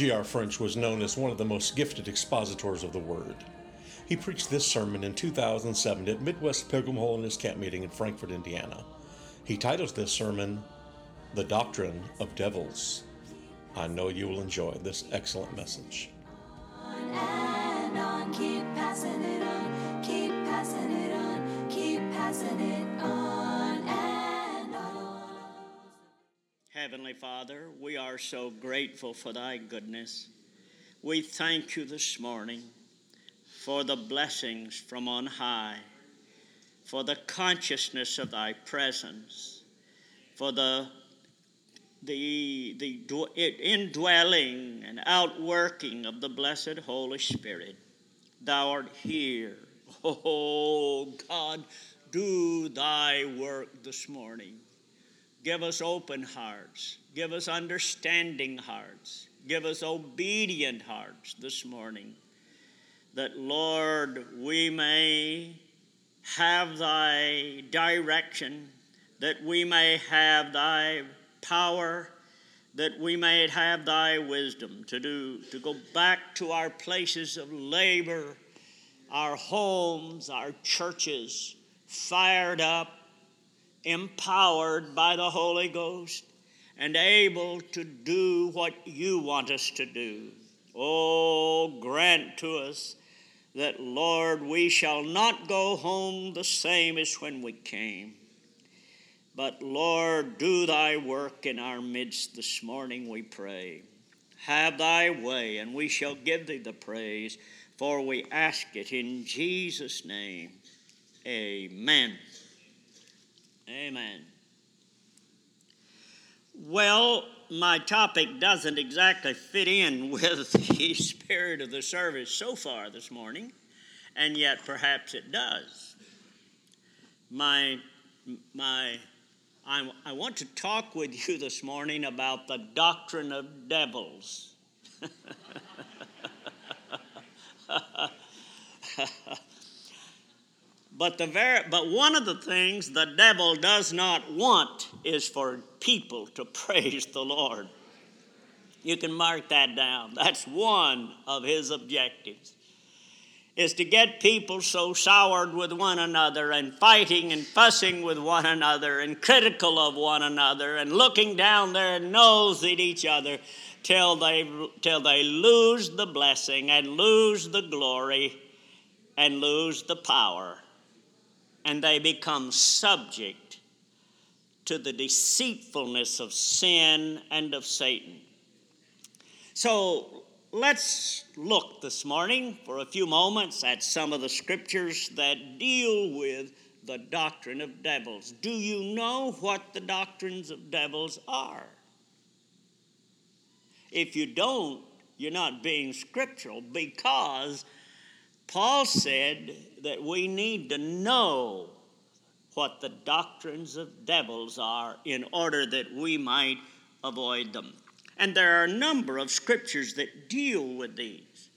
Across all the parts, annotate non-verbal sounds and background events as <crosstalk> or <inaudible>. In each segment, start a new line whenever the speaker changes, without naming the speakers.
G.R. French was known as one of the most gifted expositors of the Word. He preached this sermon in 2007 at Midwest Pilgrim Holiness Camp Meeting in Frankfort, Indiana. He titles this sermon, The Doctrine of Devils. I know you will enjoy this excellent message.
on. Keep passing it on. Keep passing it on. Keep passing it on.
Heavenly Father, we are so grateful for thy goodness. We thank you this morning for the blessings from on high, for the consciousness of thy presence, for the the, the indwelling and outworking of the blessed Holy Spirit. Thou art here. Oh, God, do thy work this morning. Give us open hearts. Give us understanding hearts. Give us obedient hearts this morning. That, Lord, we may have thy direction, that we may have thy power, that we may have thy wisdom to do, to go back to our places of labor, our homes, our churches, fired up, empowered by the Holy Ghost, and able to do what you want us to do. Oh, grant to us that, Lord, we shall not go home the same as when we came. But, Lord, do thy work in our midst this morning, we pray. Have thy way, and we shall give thee the praise, for we ask it in Jesus' name. Amen. Amen. Well, my topic doesn't exactly fit in <laughs> with the spirit of the service so far this morning, and yet perhaps it does. My, my, I, I want to talk with you this morning about the doctrine of devils. <laughs> But, the ver- but one of the things the devil does not want is for people to <laughs> praise the Lord. You can mark that down. That's one of his objectives. Is to get people so soured with one another and fighting and fussing with one another and critical of one another and looking down their nose at each other till they, till they lose the blessing and lose the glory and lose the power and they become subject to the deceitfulness of sin and of Satan. So let's look this morning for a few moments at some of the scriptures that deal with the doctrine of devils. Do you know what the doctrines of devils are? If you don't, you're not being scriptural because Paul said that we need to know what the doctrines of devils are in order that we might avoid them. And there are a number of scriptures that deal with these.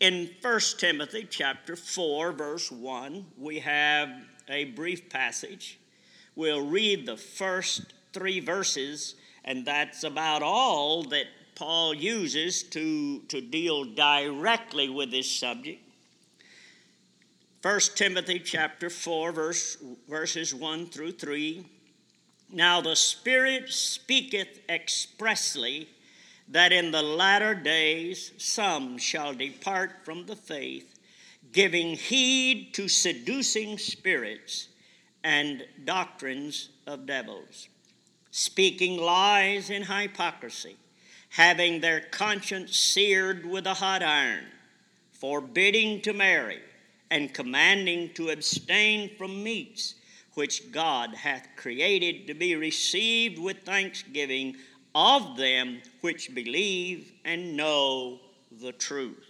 In 1 Timothy chapter 4 verse 1, we have a brief passage. We'll read the first 3 verses and that's about all that Paul uses to, to deal directly with this subject. 1 Timothy chapter 4 verse, verses 1 through 3 Now the Spirit speaketh expressly that in the latter days some shall depart from the faith giving heed to seducing spirits and doctrines of devils speaking lies in hypocrisy having their conscience seared with a hot iron, forbidding to marry, and commanding to abstain from meats which God hath created to be received with thanksgiving of them which believe and know the truth.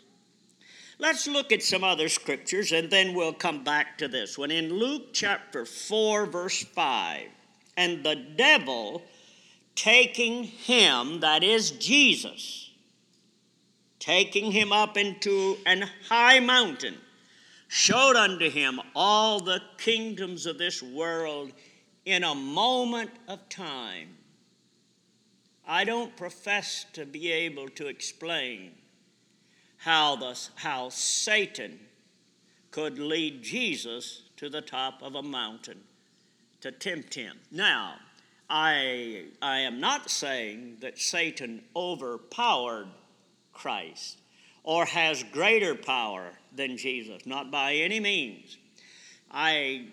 Let's look at some other scriptures and then we'll come back to this one. In Luke chapter 4, verse 5, and the devil taking him, that is Jesus, taking him up into an high mountain, showed unto him all the kingdoms of this world in a moment of time. I don't profess to be able to explain how, the, how Satan could lead Jesus to the top of a mountain to tempt him. Now, I, I am not saying that Satan overpowered Christ or has greater power than Jesus, not by any means. I,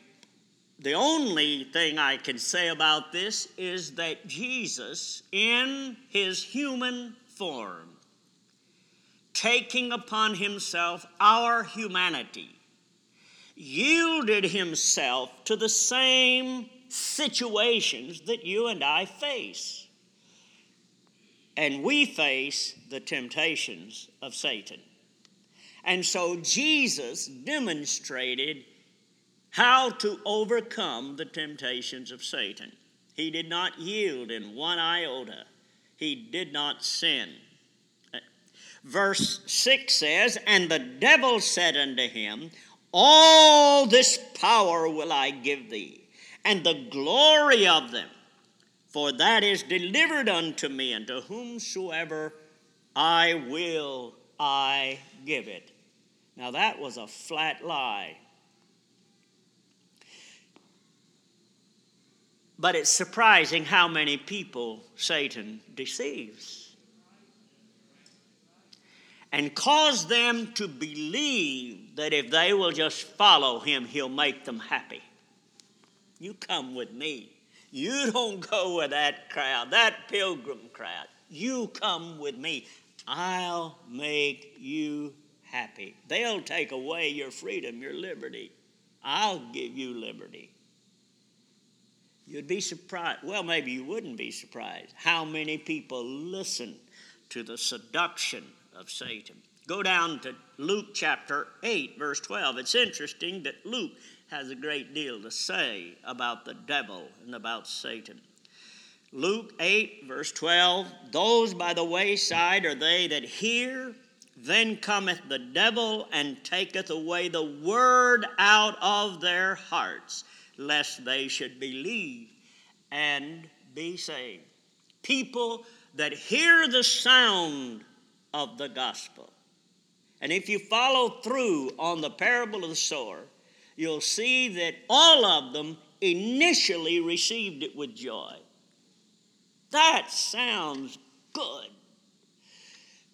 the only thing I can say about this is that Jesus, in his human form, taking upon himself our humanity, yielded himself to the same situations that you and I face. And we face the temptations of Satan. And so Jesus demonstrated how to overcome the temptations of Satan. He did not yield in one iota, he did not sin. Verse 6 says, And the devil said unto him, All this power will I give thee, and the glory of them, for that is delivered unto me, and to whomsoever I will I give it. Now that was a flat lie. But it's surprising how many people Satan deceives and cause them to believe that if they will just follow him, he'll make them happy. You come with me. You don't go with that crowd, that pilgrim crowd. You come with me. I'll make you happy. They'll take away your freedom, your liberty. I'll give you liberty. You'd be surprised. Well, maybe you wouldn't be surprised how many people listen to the seduction of Satan. Go down to Luke chapter 8, verse 12. It's interesting that Luke has a great deal to say about the devil and about Satan. Luke 8, verse 12 Those by the wayside are they that hear, then cometh the devil and taketh away the word out of their hearts, lest they should believe and be saved. People that hear the sound of the gospel. And if you follow through on the parable of the sower, you'll see that all of them initially received it with joy. That sounds good.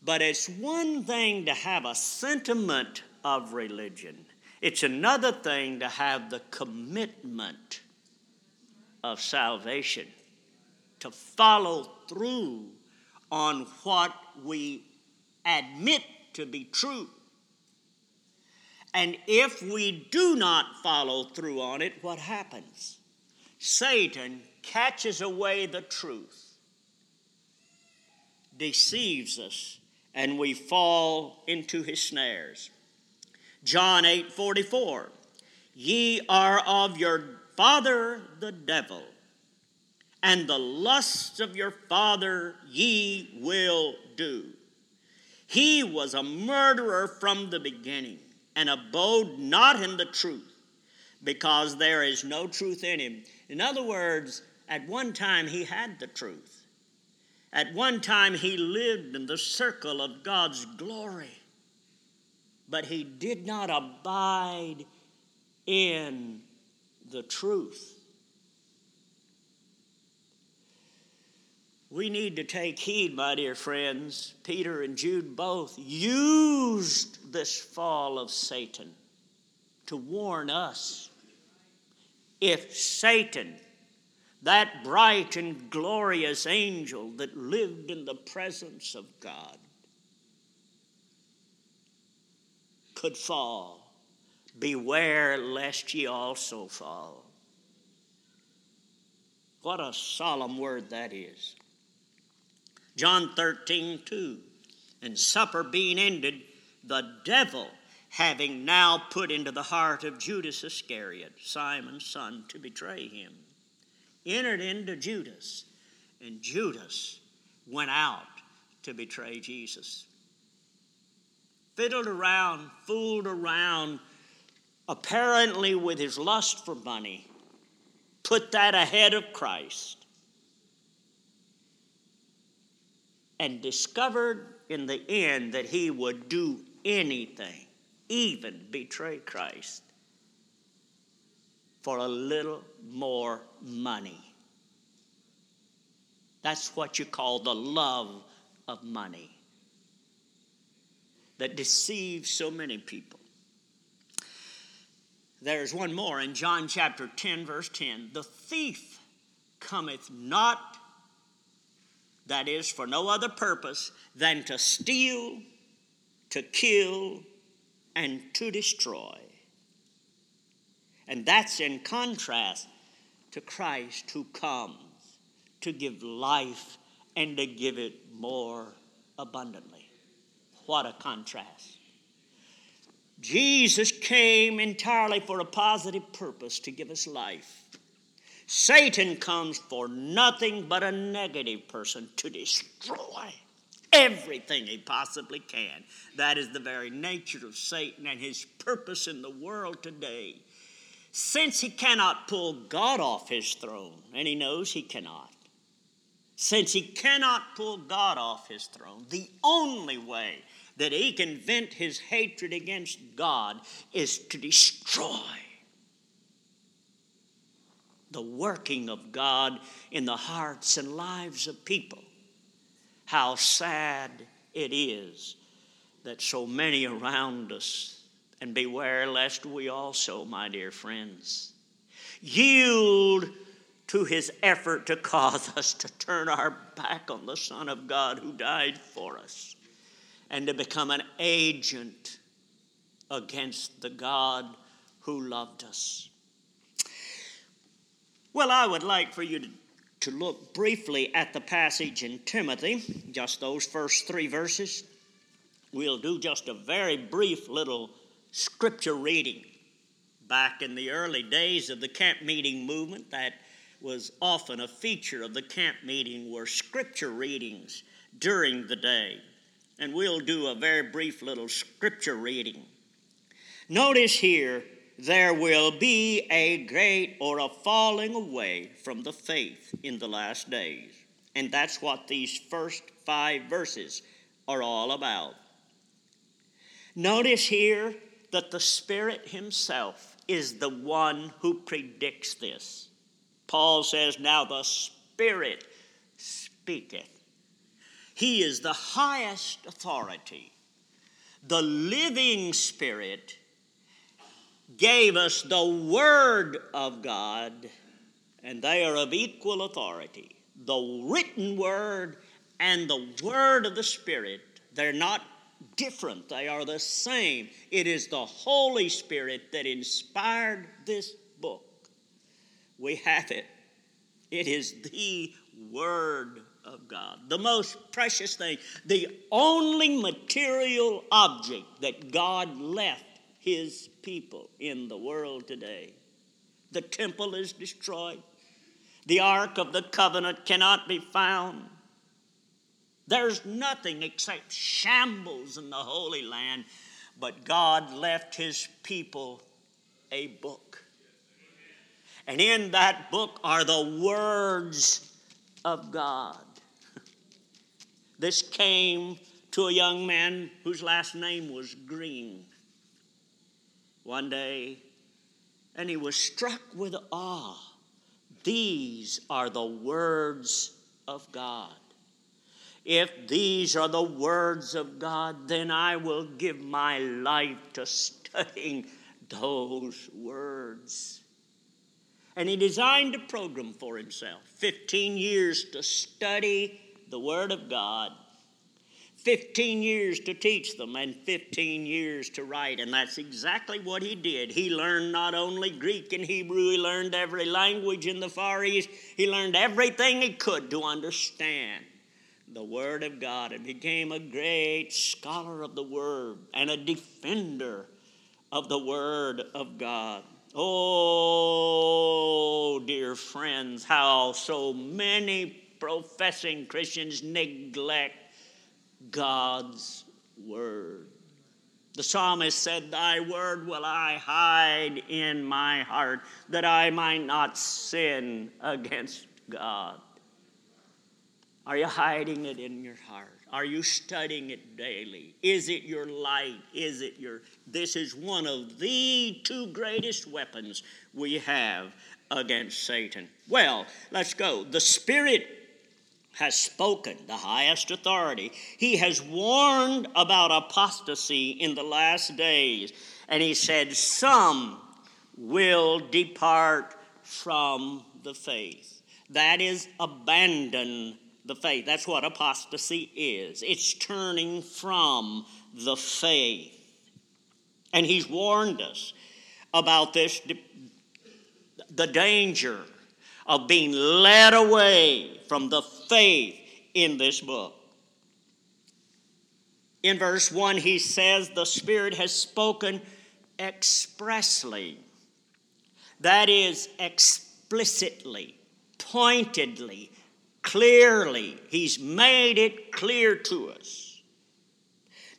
But it's one thing to have a sentiment of religion, it's another thing to have the commitment of salvation, to follow through on what we admit to be true. And if we do not follow through on it, what happens? Satan catches away the truth, deceives us, and we fall into his snares. John 8 44. Ye are of your father the devil, and the lusts of your father ye will do. He was a murderer from the beginning and abode not in the truth because there is no truth in him. In other words, at one time he had the truth. At one time he lived in the circle of God's glory. But he did not abide in the truth. We need to take heed, my dear friends. Peter and Jude both used this fall of Satan to warn us. If Satan, that bright and glorious angel that lived in the presence of God, could fall. Beware lest ye also fall. What a solemn word that is. John 13, 2. And supper being ended, the devil, having now put into the heart of Judas Iscariot, Simon's son, to betray him, entered into Judas, and Judas went out to betray Jesus. Fiddled around, fooled around, apparently with his lust for money put that ahead of Christ, and discovered in the end that he would do anything, even betray Christ, for a little more money. That's what you call the love of money that deceives so many people. There's one more in John chapter 10, verse 10. The thief cometh not, that is, for no other purpose than to steal, to kill, and to destroy. And that's in contrast to Christ who comes to give life and to give it more abundantly. What a contrast. Jesus came entirely for a positive purpose to give us life. Satan comes for nothing but a negative person to destroy everything he possibly can. That is the very nature of Satan and his purpose in the world today. Since he cannot pull God off his throne, and he knows he cannot, since he cannot pull God off his throne, the only way that he can vent his hatred against God is to destroy the working of God in the hearts and lives of people. How sad it is that so many around us, and beware lest we also, my dear friends, yield to his effort to cause us to turn our back on the Son of God who died for us and to become an agent against the God who loved us. Well, I would like for you to, to look briefly at the passage in Timothy, just those first three verses. We'll do just a very brief little scripture reading. Back in the early days of the camp meeting movement, that was often a feature of the camp meeting were scripture readings during the day and we'll do a very brief little scripture reading. Notice here, there will be a great or a falling away from the faith in the last days. And that's what these first five verses are all about. Notice here that the Spirit Himself is the one who predicts this. Paul says, Now the Spirit speaketh. He is the highest authority. The living Spirit gave us the Word of God, and they are of equal authority. The written Word and the Word of the Spirit, they're not different, they are the same. It is the Holy Spirit that inspired this book. We have it, it is the Word of God. The most precious thing, the only material object that God left his people in the world today. The temple is destroyed. The Ark of the Covenant cannot be found. There's nothing except shambles in the Holy Land, but God left His people a book. And in that book are the words of God. This came to a young man whose last name was Green one day, and he was struck with awe. These are the words of God. If these are the words of God, then I will give my life to studying those words. And he designed a program for himself 15 years to study the Word of God, 15 years to teach them, and 15 years to write. And that's exactly what he did. He learned not only Greek and Hebrew, he learned every language in the Far East, he learned everything he could to understand the Word of God and became a great scholar of the Word and a defender of the Word of God. Oh, dear friends, how so many professing Christians neglect God's Word. The psalmist said, Thy word will I hide in my heart, that I might not sin against God. Are you hiding it in your heart? Are you studying it daily? Is it your light? Is it your. This is one of the two greatest weapons we have against Satan. Well, let's go. The Spirit has spoken, the highest authority. He has warned about apostasy in the last days. And he said, Some will depart from the faith. That is, abandon the faith. That's what apostasy is it's turning from the faith. And he's warned us about this the danger of being led away from the faith in this book. In verse 1, he says, The Spirit has spoken expressly. That is, explicitly, pointedly, clearly. He's made it clear to us.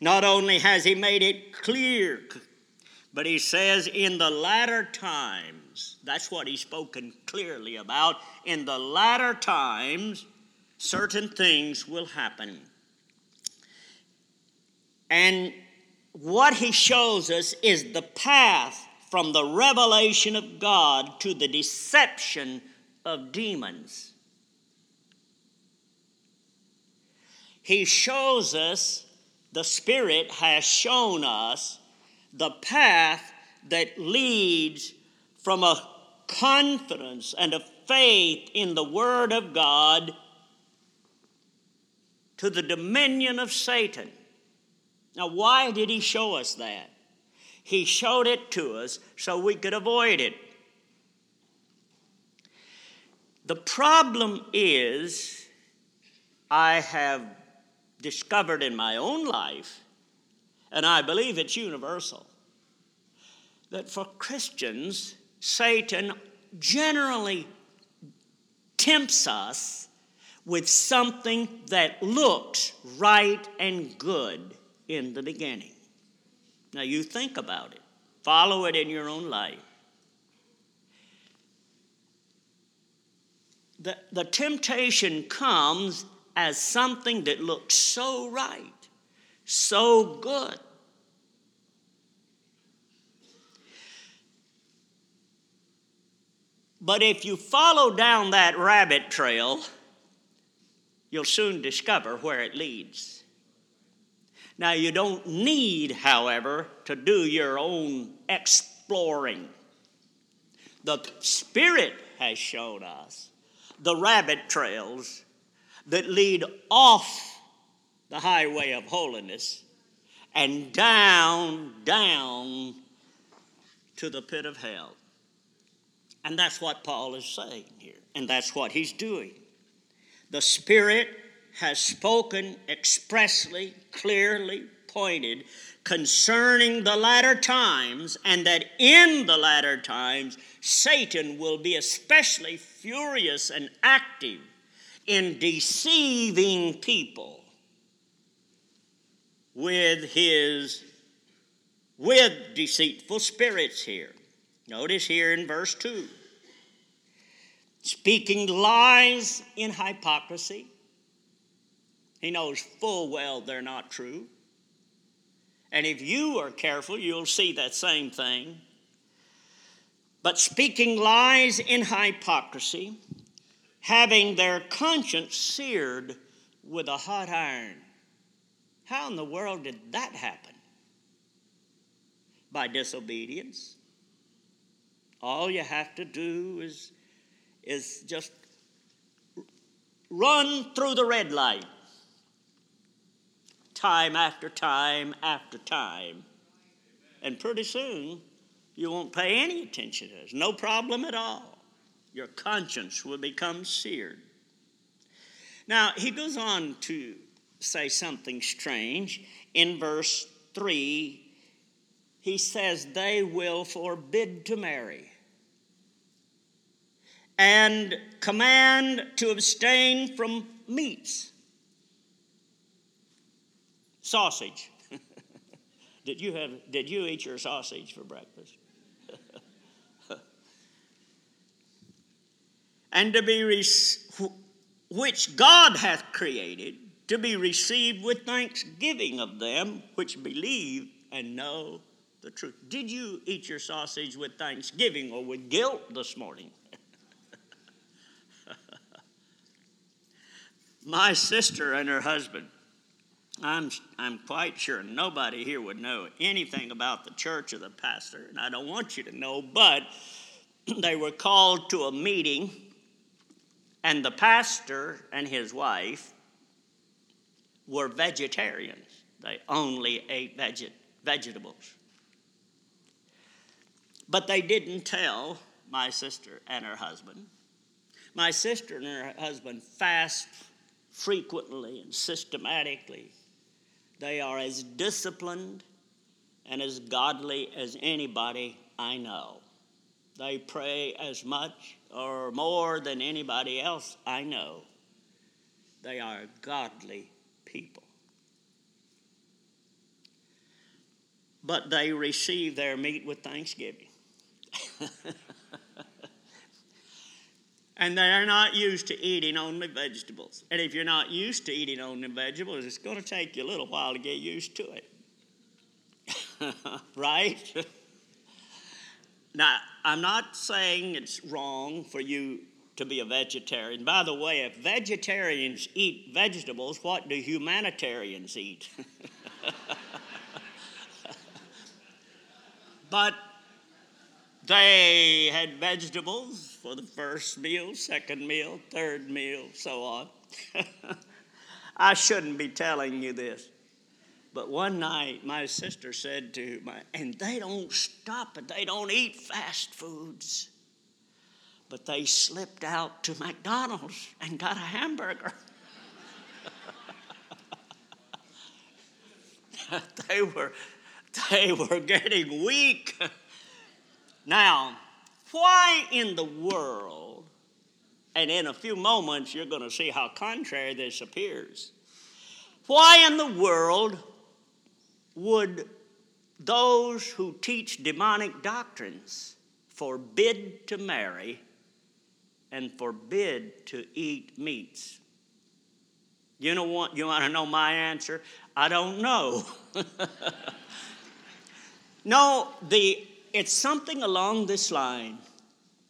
Not only has He made it clear, but He says, in the latter times, that's what He's spoken clearly about. In the latter times, certain things will happen. And what He shows us is the path from the revelation of God to the deception of demons. He shows us, the Spirit has shown us the path that leads from a confidence and a faith in the Word of God to the dominion of Satan. Now, why did he show us that? He showed it to us so we could avoid it. The problem is, I have discovered in my own life, and I believe it's universal, that for Christians, Satan generally tempts us with something that looks right and good in the beginning. Now, you think about it, follow it in your own life. The, the temptation comes as something that looks so right, so good. But if you follow down that rabbit trail, you'll soon discover where it leads. Now, you don't need, however, to do your own exploring. The Spirit has shown us the rabbit trails that lead off the highway of holiness and down, down to the pit of hell. And that's what Paul is saying here, and that's what he's doing. The Spirit has spoken expressly, clearly pointed concerning the latter times, and that in the latter times, Satan will be especially furious and active in deceiving people with his with deceitful spirits here. Notice here in verse 2 speaking lies in hypocrisy. He knows full well they're not true. And if you are careful, you'll see that same thing. But speaking lies in hypocrisy, having their conscience seared with a hot iron. How in the world did that happen? By disobedience. All you have to do is, is just run through the red light time after time after time. And pretty soon, you won't pay any attention to this. No problem at all. Your conscience will become seared. Now, he goes on to say something strange. In verse 3, he says, They will forbid to marry and command to abstain from meats. Sausage. <laughs> did you have did you eat your sausage for breakfast? <laughs> and to be which God hath created to be received with thanksgiving of them which believe and know the truth. Did you eat your sausage with thanksgiving or with guilt this morning? My sister and her husband, I'm, I'm quite sure nobody here would know anything about the church or the pastor, and I don't want you to know, but <clears throat> they were called to a meeting, and the pastor and his wife were vegetarians. They only ate veg- vegetables. But they didn't tell my sister and her husband. My sister and her husband fast frequently and systematically. They are as disciplined and as godly as anybody I know. They pray as much or more than anybody else I know. They are godly people. But they receive their meat with thanksgiving. <laughs> and they're not used to eating only vegetables. And if you're not used to eating only vegetables, it's going to take you a little while to get used to it. <laughs> right? now, I'm not saying it's wrong for you to be a vegetarian. By the way, if vegetarians eat vegetables, what do humanitarians eat? <laughs> but they had vegetables for the first meal, second meal, third meal, so on. <laughs> I shouldn't be telling you this. But one night, my sister said to my, and they don't stop it, they don't eat fast foods but they slipped out to McDonald's and got a hamburger. <laughs> they were they were getting weak. Now, why in the world, and in a few moments you're going to see how contrary this appears, why in the world would those who teach demonic doctrines forbid to marry and forbid to eat meats. You know what? You want to know my answer? I don't know. <laughs> no, the it's something along this line.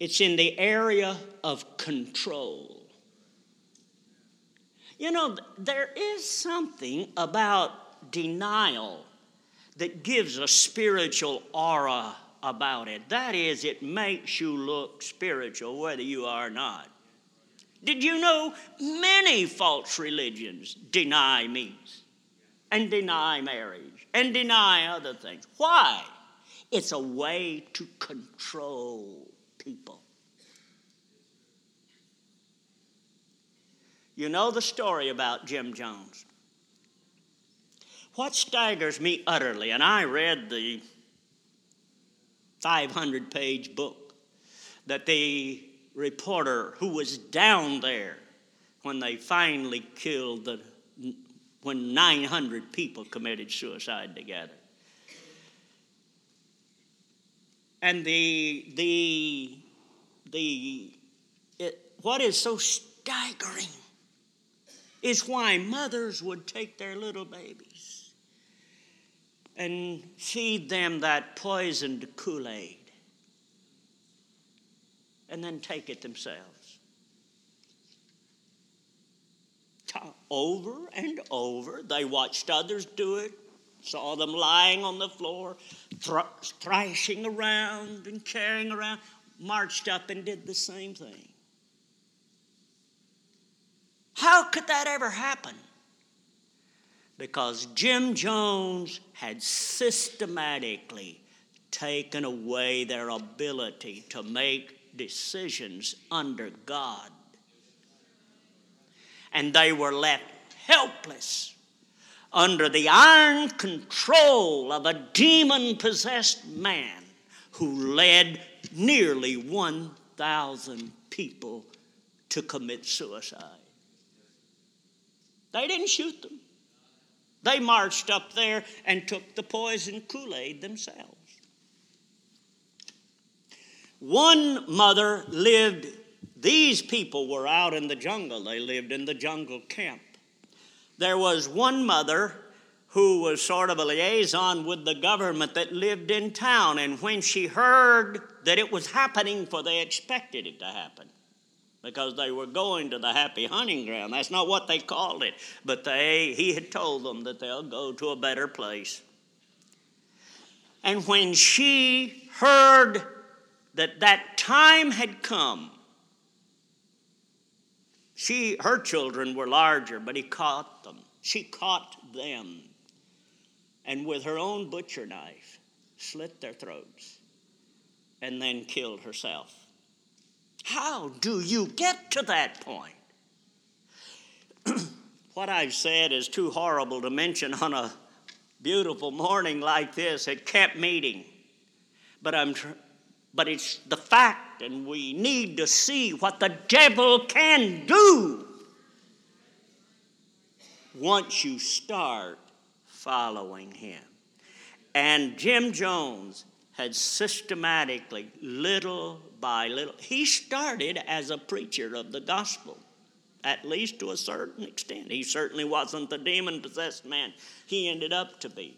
It's in the area of control. You know, there is something about denial that gives a spiritual aura about it. That is, it makes you look spiritual whether you are or not. Did you know many false religions deny meats and deny marriage and deny other things? Why? It's a way to control people. You know the story about Jim Jones. What staggers me utterly, and I read the 500 page book that the reporter who was down there when they finally killed the when 900 people committed suicide together and the the the it, what is so staggering is why mothers would take their little babies and feed them that poisoned Kool Aid and then take it themselves. Over and over, they watched others do it, saw them lying on the floor, thrashing around and carrying around. marched up and did the same thing. How could that ever happen? Because Jim Jones had systematically taken away their ability to make decisions under God. And they were left helpless under the iron control of a demon possessed man who led nearly 1,000 people to commit suicide. They didn't shoot them. They marched up there and took the poison Kool Aid themselves. One mother lived, these people were out in the jungle, they lived in the jungle camp. There was one mother who was sort of a liaison with the government that lived in town, and when she heard that it was happening, for they expected it to happen because they were going to the happy hunting ground. That's not what they called it, but they, he had told them that they'll go to a better place. And when she heard that that time had come, she, her children were larger, but he caught them. She caught them, and with her own butcher knife, slit their throats, and then killed herself. How do you get to that point? <clears throat> what I've said is too horrible to mention on a beautiful morning like this at camp meeting. But I'm tr- but it's the fact and we need to see what the devil can do once you start following him. And Jim Jones had systematically, little by little, he started as a preacher of the gospel, at least to a certain extent. He certainly wasn't the demon possessed man he ended up to be.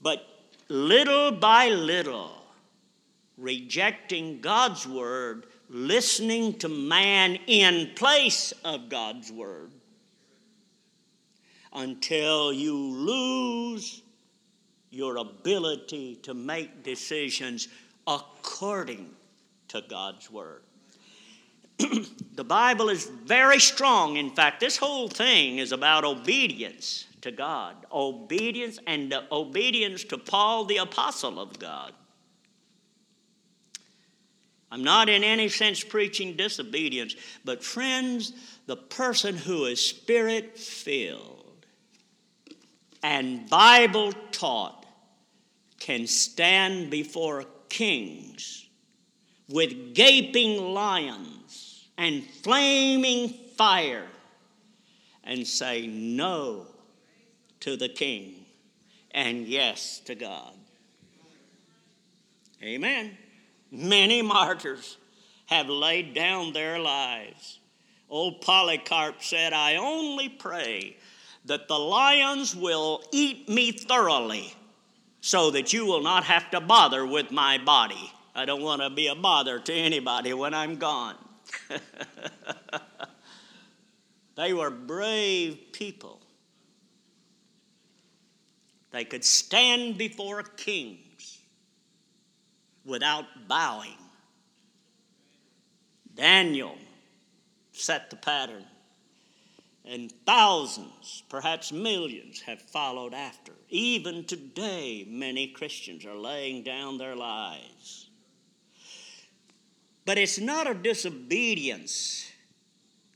But little by little, rejecting God's word, listening to man in place of God's word, until you lose your ability to make decisions according to God's Word. <clears throat> the Bible is very strong. In fact, this whole thing is about obedience to God, obedience and obedience to Paul, the apostle of God. I'm not in any sense preaching disobedience, but friends, the person who is spirit filled and Bible taught can stand before kings with gaping lions and flaming fire and say no to the king and yes to God. Amen. Many martyrs have laid down their lives. Old Polycarp said, I only pray that the lions will eat me thoroughly so that you will not have to bother with my body. I don't want to be a bother to anybody when I'm gone. <laughs> they were brave people. They could stand before kings without bowing. Daniel set the pattern and thousands, perhaps millions, have followed after. Even today, many Christians are laying down their lives. But it's not a disobedience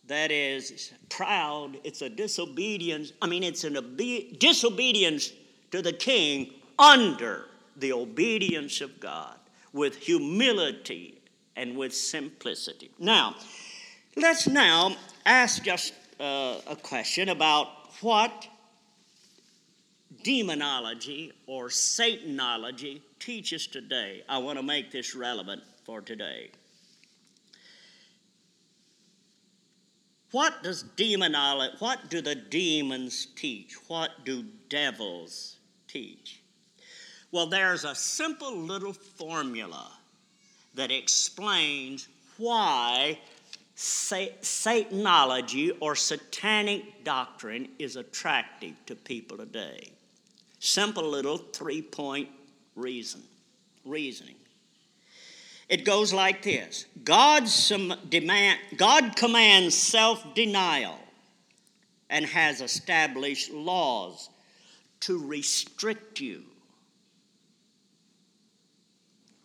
that is proud, it's a disobedience. I mean, it's an obe- disobedience to the king under the obedience of God with humility and with simplicity. Now, let's now ask just uh, a question about what demonology or Satanology teaches today. I want to make this relevant for today. What does demonology, what do the demons teach? What do devils teach? Well, there's a simple little formula that explains why Satanology or satanic doctrine is attractive to people today. Simple little three point reason, reasoning. It goes like this God, demand, God commands self denial and has established laws to restrict you.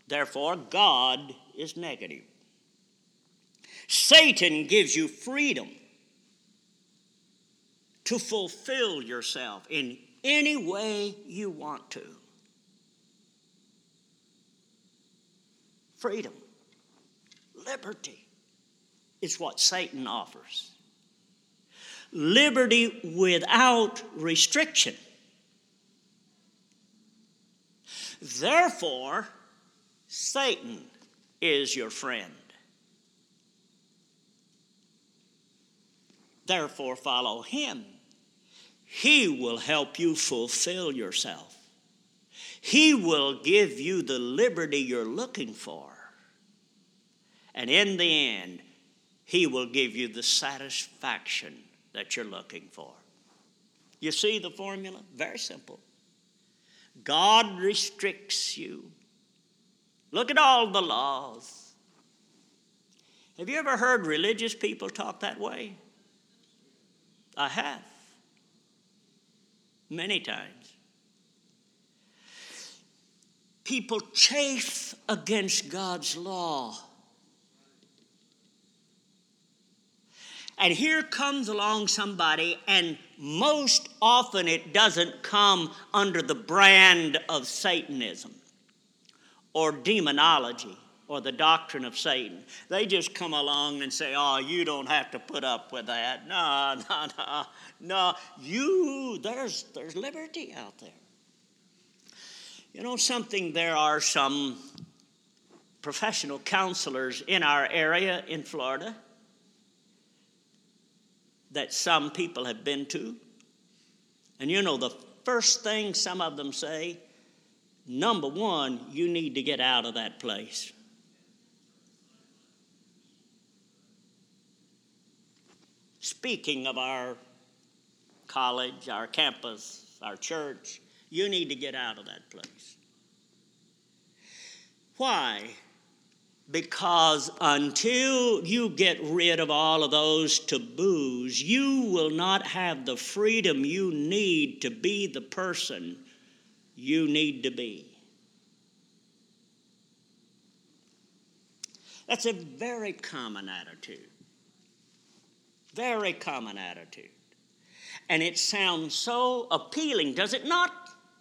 Therefore, God is negative. Satan gives you freedom to fulfill yourself in any way you want to. Freedom, liberty is what Satan offers. Liberty without restriction. Therefore, Satan is your friend. Therefore, follow him. He will help you fulfill yourself. He will give you the liberty you're looking for. And in the end, He will give you the satisfaction that you're looking for. You see the formula? Very simple. God restricts you. Look at all the laws. Have you ever heard religious people talk that way? I have. Many times. People chafe against God's law. And here comes along somebody, and most often it doesn't come under the brand of Satanism or demonology or the doctrine of Satan. They just come along and say, Oh, you don't have to put up with that. No, no, no, no. You, there's, there's liberty out there. You know something? There are some professional counselors in our area in Florida that some people have been to. And you know, the first thing some of them say number one, you need to get out of that place. Speaking of our college, our campus, our church, you need to get out of that place. Why? Because until you get rid of all of those taboos, you will not have the freedom you need to be the person you need to be. That's a very common attitude. Very common attitude. And it sounds so appealing, does it not?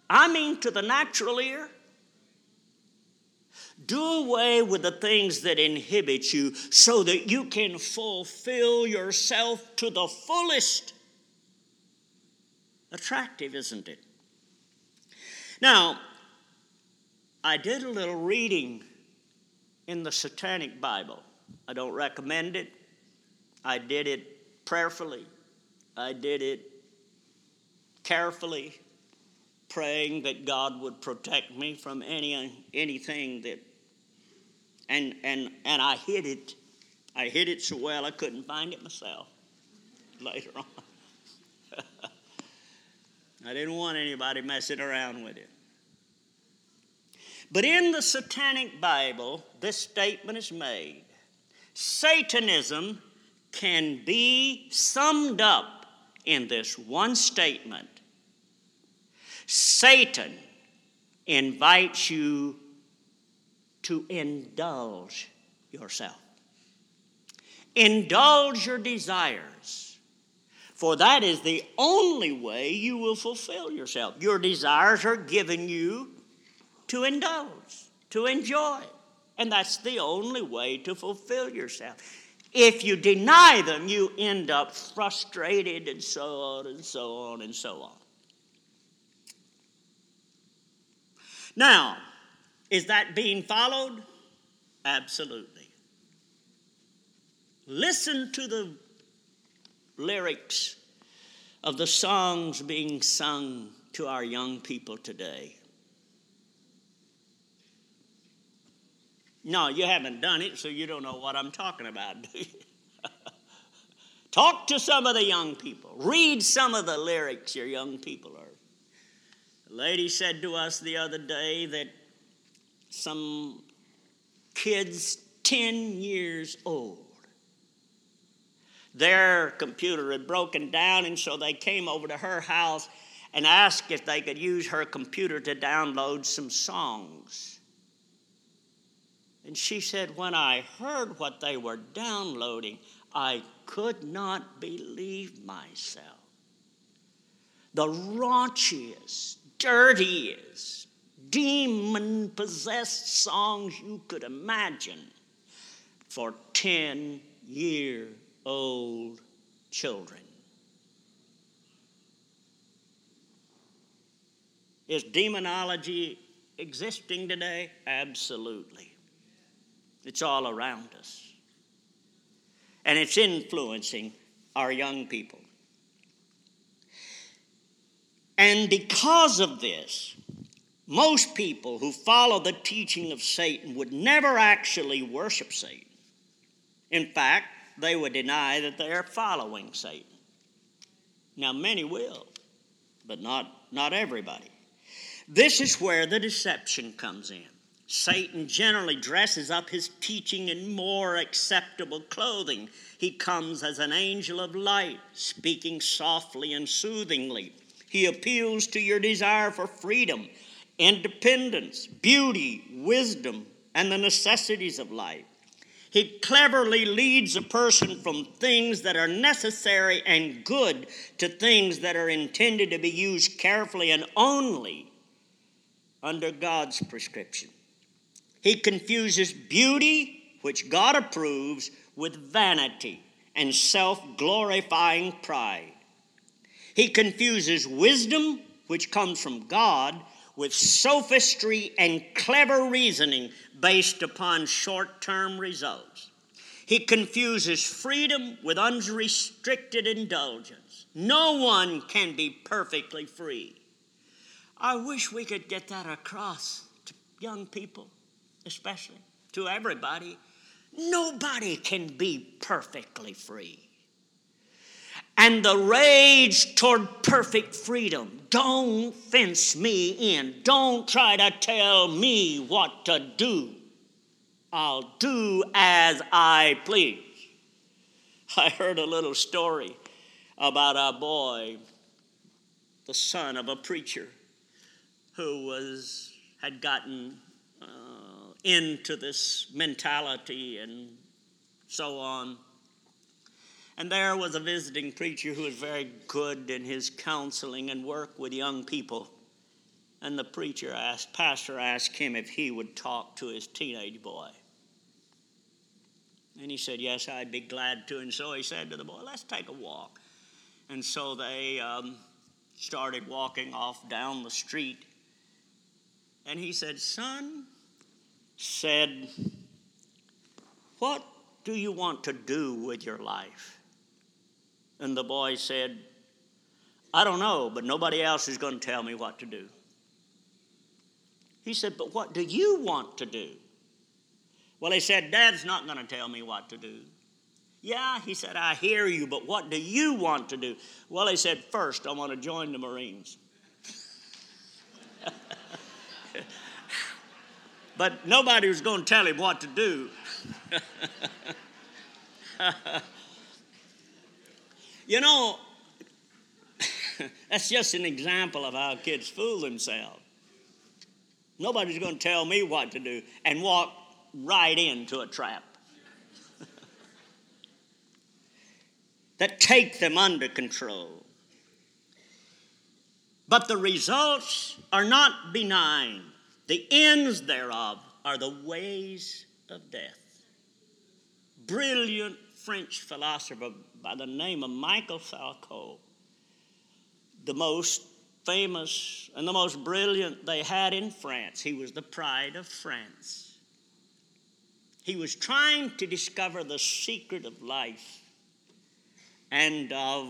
I mean, to the natural ear. Do away with the things that inhibit you so that you can fulfill yourself to the fullest. Attractive, isn't it? Now, I did a little reading in the Satanic Bible. I don't recommend it. I did it prayerfully. I did it carefully, praying that God would protect me from any anything that and and and I hid it. I hid it so well I couldn't find it myself <laughs> later on. <laughs> I didn't want anybody messing around with it. But in the Satanic Bible, this statement is made Satanism can be summed up in this one statement Satan invites you to indulge yourself. Indulge your desires, for that is the only way you will fulfill yourself. Your desires are given you to indulge, to enjoy, and that's the only way to fulfill yourself. If you deny them, you end up frustrated and so on and so on and so on. Now, is that being followed? Absolutely. Listen to the lyrics of the songs being sung to our young people today. No, you haven't done it, so you don't know what I'm talking about, <laughs> Talk to some of the young people. Read some of the lyrics your young people are. A lady said to us the other day that some kids 10 years old. Their computer had broken down, and so they came over to her house and asked if they could use her computer to download some songs. And she said, When I heard what they were downloading, I could not believe myself. The raunchiest, dirtiest, demon possessed songs you could imagine for 10 year old children. Is demonology existing today? Absolutely. It's all around us. And it's influencing our young people. And because of this, most people who follow the teaching of Satan would never actually worship Satan. In fact, they would deny that they are following Satan. Now, many will, but not, not everybody. This is where the deception comes in. Satan generally dresses up his teaching in more acceptable clothing. He comes as an angel of light, speaking softly and soothingly. He appeals to your desire for freedom, independence, beauty, wisdom, and the necessities of life. He cleverly leads a person from things that are necessary and good to things that are intended to be used carefully and only under God's prescription. He confuses beauty, which God approves, with vanity and self glorifying pride. He confuses wisdom, which comes from God, with sophistry and clever reasoning based upon short term results. He confuses freedom with unrestricted indulgence. No one can be perfectly free. I wish we could get that across to young people, especially to everybody. Nobody can be perfectly free. And the rage toward perfect freedom. Don't fence me in. Don't try to tell me what to do. I'll do as I please. <laughs> I heard a little story about a boy, the son of a preacher who was had gotten uh, into this mentality and so on. And there was a visiting preacher who was very good in his counseling and work with young people. And the preacher asked, pastor asked him if he would talk to his teenage boy. And he said, Yes, I'd be glad to. And so he said to the boy, Let's take a walk. And so they um, started walking off down the street. And he said, Son, said, What do you want to do with your life? And the boy said, I don't know, but nobody else is going to tell me what to do. He said, But what do you want to do? Well, he said, Dad's not going to tell me what to do. Yeah, he said, I hear you, but what do you want to do? Well, he said, First, I want to join the Marines. <laughs> but nobody was going to tell him what to do. <laughs> you know, <laughs> that's just an example of how kids fool themselves. Nobody's going to tell me what to do and walk right into a trap <laughs> that take them under control. But the results are not benign. The ends thereof are the ways of death. Brilliant French philosopher by the name of Michael Foucault, the most famous and the most brilliant they had in France. He was the pride of France. He was trying to discover the secret of life and of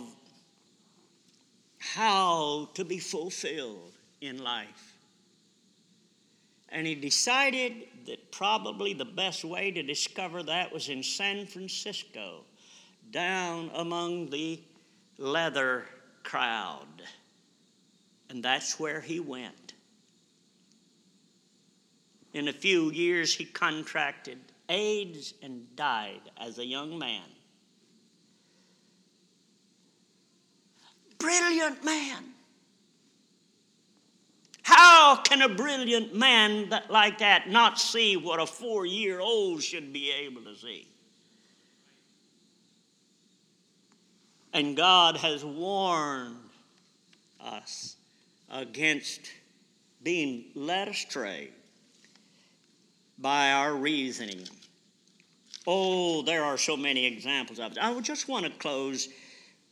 how to be fulfilled in life. And he decided that probably the best way to discover that was in San Francisco, down among the leather crowd. And that's where he went. In a few years, he contracted AIDS and died as a young man. Brilliant man. How can a brilliant man that, like that not see what a four year old should be able to see? And God has warned us against being led astray by our reasoning. Oh, there are so many examples of it. I would just want to close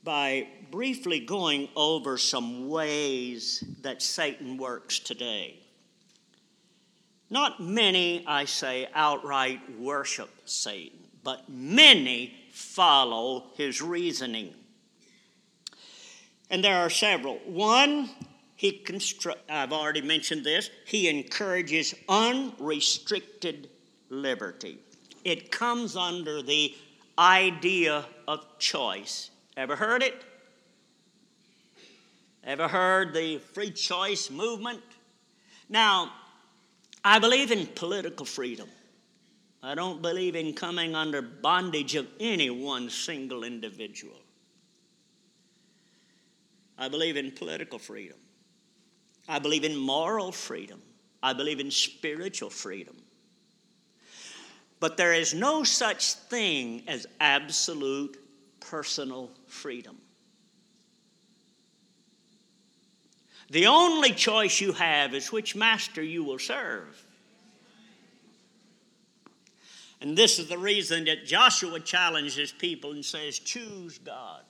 by briefly going over some ways that Satan works today. Not many, I say, outright worship Satan, but many follow his reasoning. And there are several. One, he constru- I've already mentioned this, he encourages unrestricted liberty. It comes under the idea of choice. Ever heard it? Ever heard the free choice movement? Now, I believe in political freedom. I don't believe in coming under bondage of any one single individual. I believe in political freedom. I believe in moral freedom. I believe in spiritual freedom. But there is no such thing as absolute personal freedom. The only choice you have is which master you will serve. And this is the reason that Joshua challenges people and says, Choose God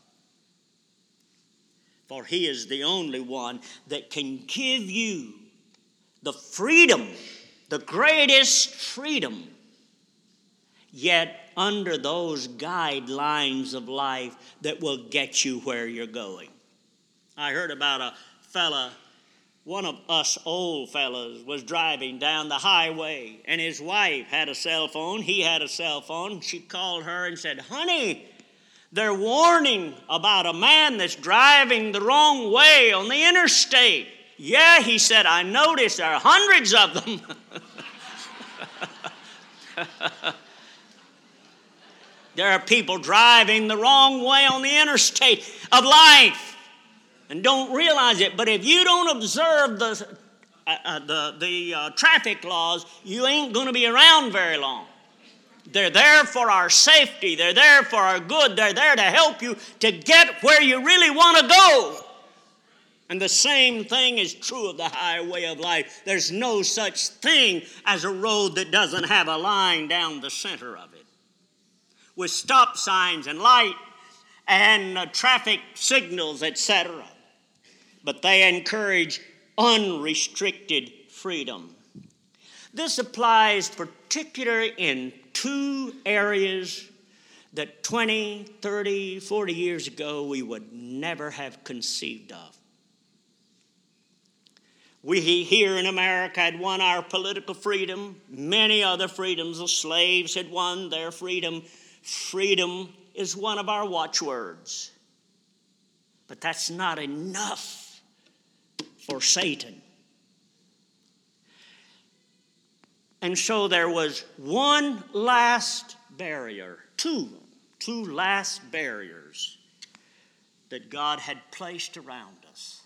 for He is the only one that can give you the freedom, the greatest freedom, yet under those guidelines of life that will get you where you're going. I heard about a fella, one of us old fellows was driving down the highway, and his wife had a cell phone. He had a cell phone. She called her and said, Honey, they're warning about a man that's driving the wrong way on the interstate. Yeah, he said, I noticed there are hundreds of them. <laughs> there are people driving the wrong way on the interstate of life and don't realize it. But if you don't observe the, uh, uh, the, the uh, traffic laws, you ain't going to be around very long. They're there for our safety. They're there for our good. They're there to help you to get where you really want to go. And the same thing is true of the highway of life. There's no such thing as a road that doesn't have a line down the center of it with stop signs and light and uh, traffic signals, etc. But they encourage unrestricted freedom. This applies particularly in two areas that 20, 30, 40 years ago we would never have conceived of. We here in America had won our political freedom. Many other freedoms. The slaves had won their freedom. Freedom is one of our watchwords. But that's not enough for Satan. And so there was one last barrier, two, two last barriers that God had placed around us.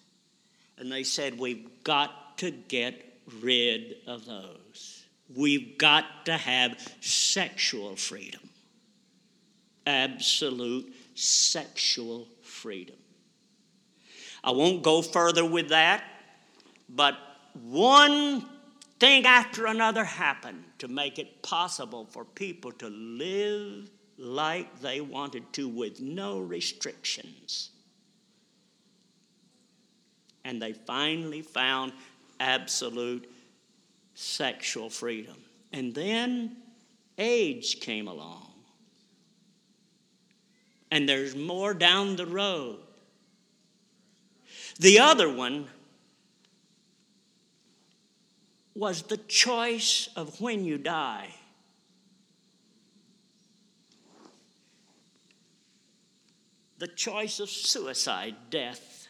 And they said, We've got to get rid of those. We've got to have sexual freedom, absolute sexual freedom. I won't go further with that, but one thing after another happened to make it possible for people to live like they wanted to with no restrictions. And they finally found absolute sexual freedom. And then AIDS came along. And there's more down the road. The other one was the choice of when you die. The choice of suicide, death.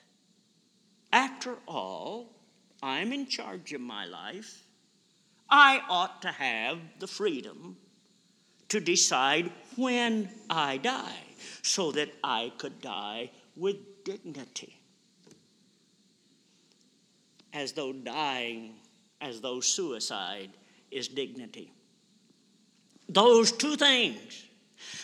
After all, I'm in charge of my life. I ought to have the freedom to decide when I die so that I could die with dignity. As though dying, as though suicide is dignity. Those two things.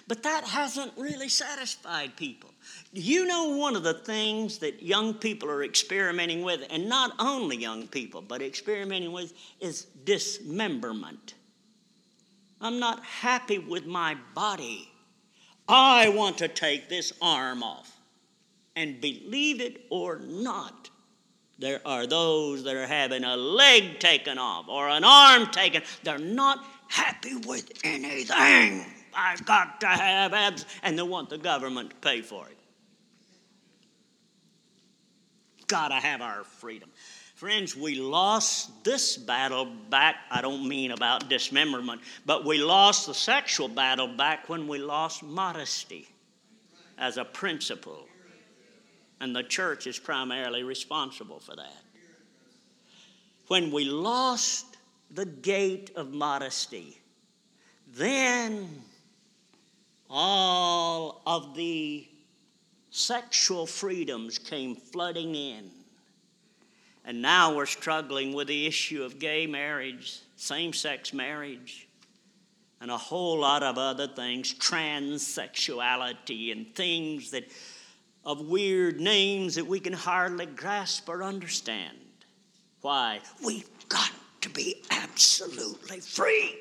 But that hasn't really satisfied people. You know, one of the things that young people are experimenting with, and not only young people, but experimenting with, is dismemberment. I'm not happy with my body. I want to take this arm off. And believe it or not, there are those that are having a leg taken off or an arm taken. They're not happy with anything. I've got to have abs, and they want the government to pay for it. Gotta have our freedom. Friends, we lost this battle back. I don't mean about dismemberment, but we lost the sexual battle back when we lost modesty as a principle. And the church is primarily responsible for that. When we lost the gate of modesty, then all of the sexual freedoms came flooding in. And now we're struggling with the issue of gay marriage, same sex marriage, and a whole lot of other things, transsexuality, and things that of weird names that we can hardly grasp or understand. Why? We've got to be absolutely free.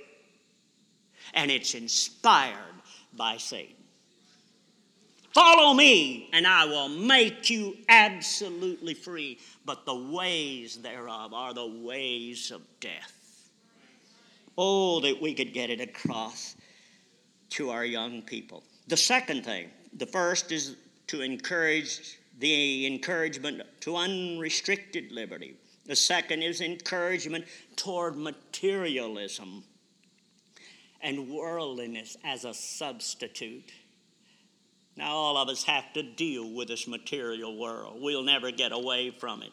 And it's inspired by Satan. Follow me, and I will make you absolutely free. But the ways thereof are the ways of death. Oh, that we could get it across to our young people. The second thing, the first is to encourage the encouragement to unrestricted liberty. The second is encouragement toward materialism and worldliness as a substitute. Now, all of us have to deal with this material world. We'll never get away from it.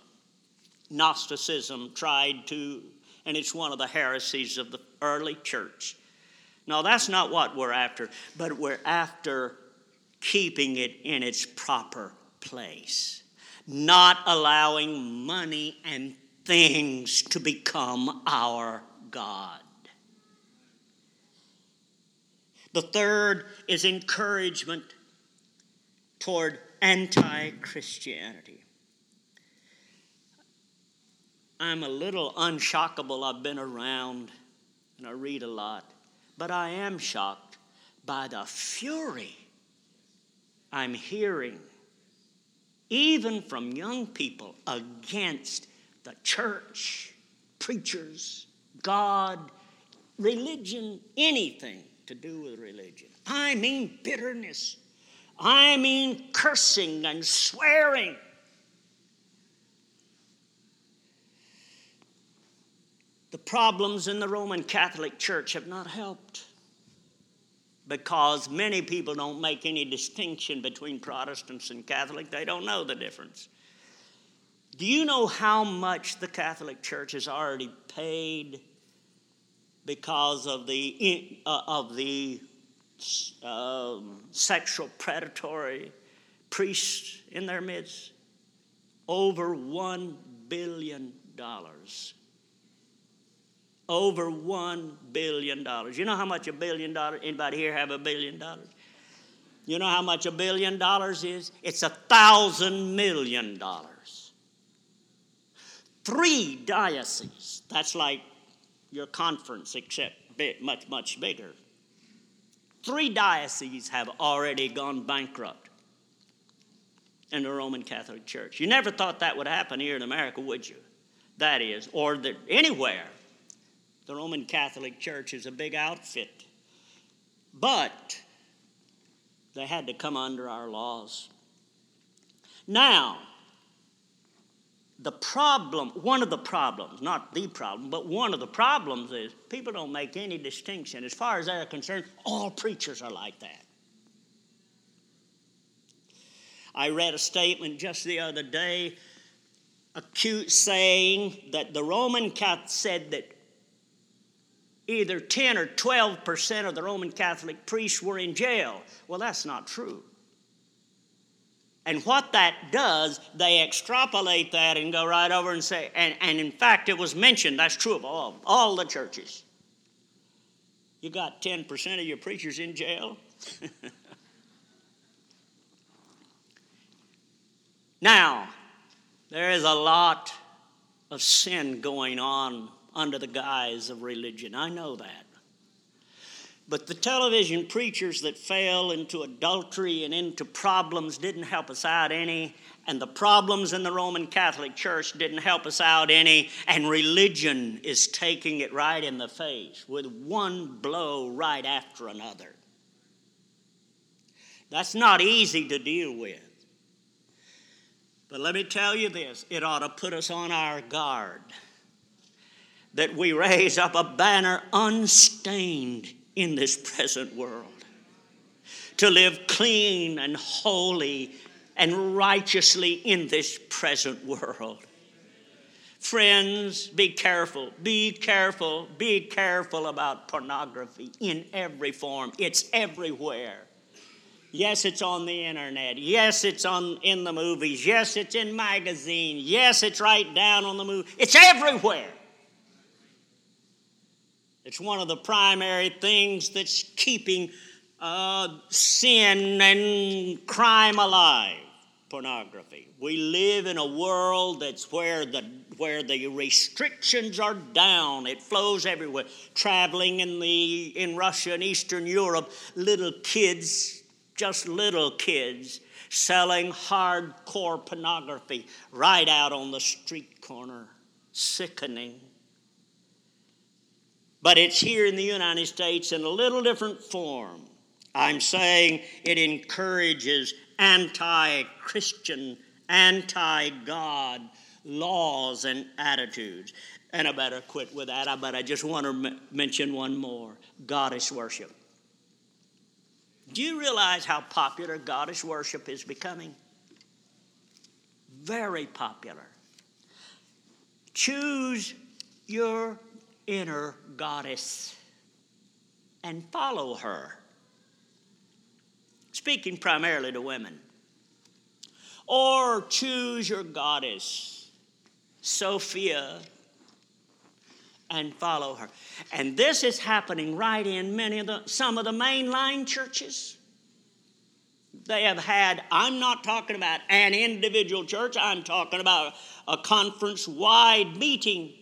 Gnosticism tried to, and it's one of the heresies of the early church. Now, that's not what we're after, but we're after keeping it in its proper place, not allowing money and things to become our God. The third is encouragement toward anti Christianity. I'm a little unshockable. I've been around and I read a lot, but I am shocked by the fury I'm hearing, even from young people, against the church, preachers, God, religion, anything to do with religion. I mean bitterness. I mean cursing and swearing. The problems in the Roman Catholic Church have not helped because many people don't make any distinction between Protestants and Catholic. They don't know the difference. Do you know how much the Catholic Church has already paid because of the, uh, of the um, sexual predatory priests in their midst? Over $1 billion over one billion dollars. You know how much a billion dollars? Anybody here have a billion dollars? You know how much a billion dollars is? It's a thousand million dollars. Three dioceses. That's like your conference, except bit, much, much bigger. Three dioceses have already gone bankrupt in the Roman Catholic Church. You never thought that would happen here in America, would you? That is, or that anywhere the Roman Catholic Church is a big outfit. But they had to come under our laws. Now, the problem, one of the problems, not the problem, but one of the problems is people don't make any distinction. As far as they're concerned, all preachers are like that. I read a statement just the other day acute saying that the Roman Catholic said that either 10 or 12 percent of the Roman Catholic priests were in jail. Well, that's not true. And what that does, they extrapolate that and go right over and say, and, and in fact, it was mentioned, that's true of all, all the churches. You got 10% of your preachers in jail? <laughs> now, there is a lot of sin going on under the guise of religion. I know that. But the television preachers that fell into adultery and into problems didn't help us out any, and the problems in the Roman Catholic Church didn't help us out any, and religion is taking it right in the face with one blow right after another. That's not easy to deal with. But let me tell you this it ought to put us on our guard that we raise up a banner unstained in this present world. To live clean and holy and righteously in this present world. Friends, be careful, be careful, be careful about pornography in every form. It's everywhere. Yes, it's on the internet. Yes, it's on in the movies. Yes, it's in magazines. Yes, it's right down on the movie. It's everywhere. It's one of the primary things that's keeping uh, sin and crime alive. Pornography. We live in a world that's where the where the restrictions are down. It flows everywhere. Traveling in the in Russia and Eastern Europe, little kids just little kids selling hardcore pornography right out on the street corner. Sickening. But it's here in the United States in a little different form. I'm saying it encourages anti Christian, anti God laws and attitudes. And I better quit with that, but I just want to m- mention one more goddess worship. Do you realize how popular goddess worship is becoming? Very popular. Choose your inner goddess and follow her. Speaking primarily to women. Or choose your goddess, Sophia, and follow her. And this is happening right in many of the some of the mainline churches. They have had, I'm not talking about an individual church, I'm talking about a conference wide meeting.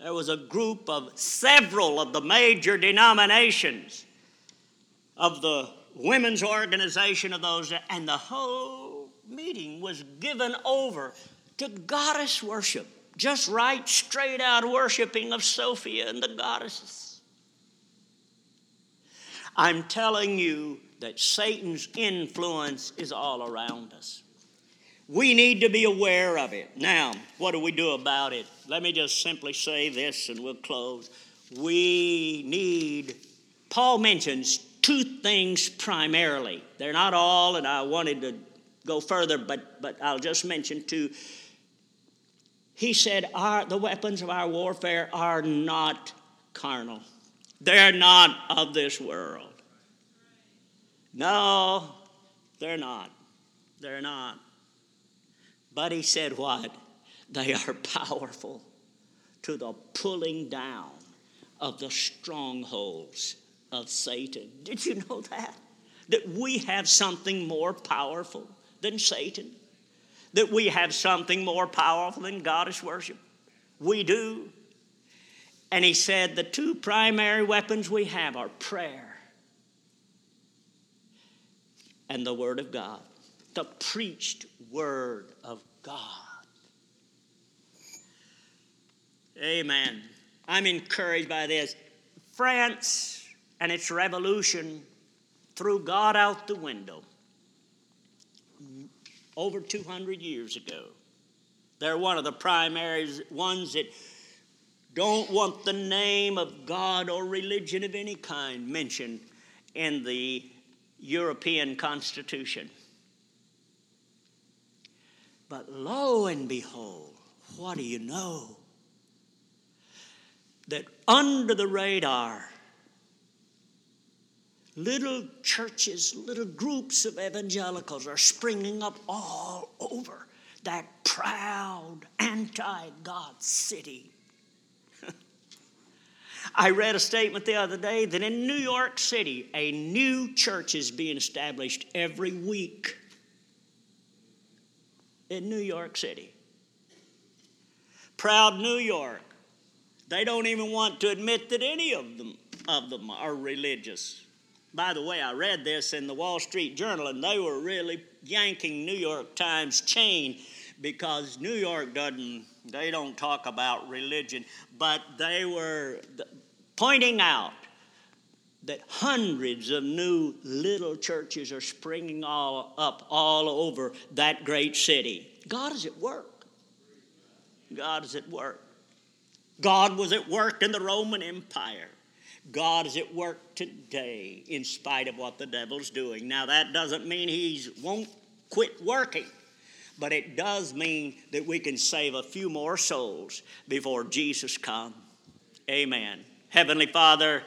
There was a group of several of the major denominations of the women's organization of those, and the whole meeting was given over to goddess worship just right, straight out worshiping of Sophia and the goddesses. I'm telling you that Satan's influence is all around us. We need to be aware of it. Now, what do we do about it? Let me just simply say this and we'll close. We need, Paul mentions two things primarily. They're not all, and I wanted to go further, but, but I'll just mention two he said, our, The weapons of our warfare are not carnal, they're not of this world. No, they're not. They're not. But he said, What? They are powerful to the pulling down of the strongholds of Satan. Did you know that? That we have something more powerful than Satan? that we have something more powerful than goddess worship? We do. And he said the two primary weapons we have are prayer and the Word of God, the preached Word of God. Amen. I'm encouraged by this. France and its revolution threw God out the window over 200 years ago. They're one of the primary ones that don't want the name of God or religion of any kind mentioned in the European Constitution. But lo and behold, what do you know? That under the radar, little churches, little groups of evangelicals are springing up all over that proud anti God city. <laughs> I read a statement the other day that in New York City, a new church is being established every week. In New York City. Proud New York. They don't even want to admit that any of them, of them are religious. By the way, I read this in the Wall Street Journal, and they were really yanking New York Times chain because New York doesn't, they don't talk about religion, but they were pointing out that hundreds of new little churches are springing all up all over that great city. God is at work. God is at work. God was at work in the Roman Empire. God is at work today in spite of what the devil's doing. Now, that doesn't mean he won't quit working, but it does mean that we can save a few more souls before Jesus comes. Amen. Heavenly Father,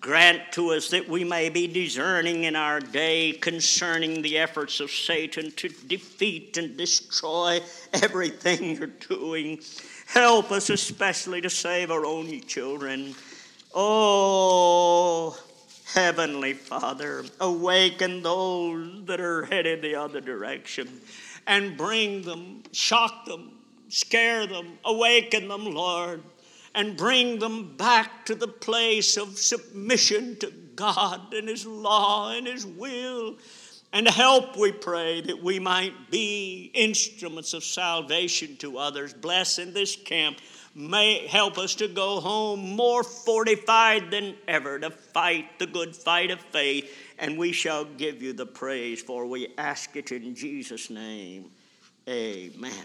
grant to us that we may be discerning in our day concerning the efforts of Satan to defeat and destroy everything you're doing. Help us especially to save our own children. Oh, Heavenly Father, awaken those that are headed the other direction and bring them, shock them, scare them, awaken them, Lord, and bring them back to the place of submission to God and His law and His will. And help, we pray, that we might be instruments of salvation to others. Bless in this camp may help us to go home more fortified than ever to fight the good fight of faith. And we shall give you the praise, for we ask it in Jesus' name. Amen.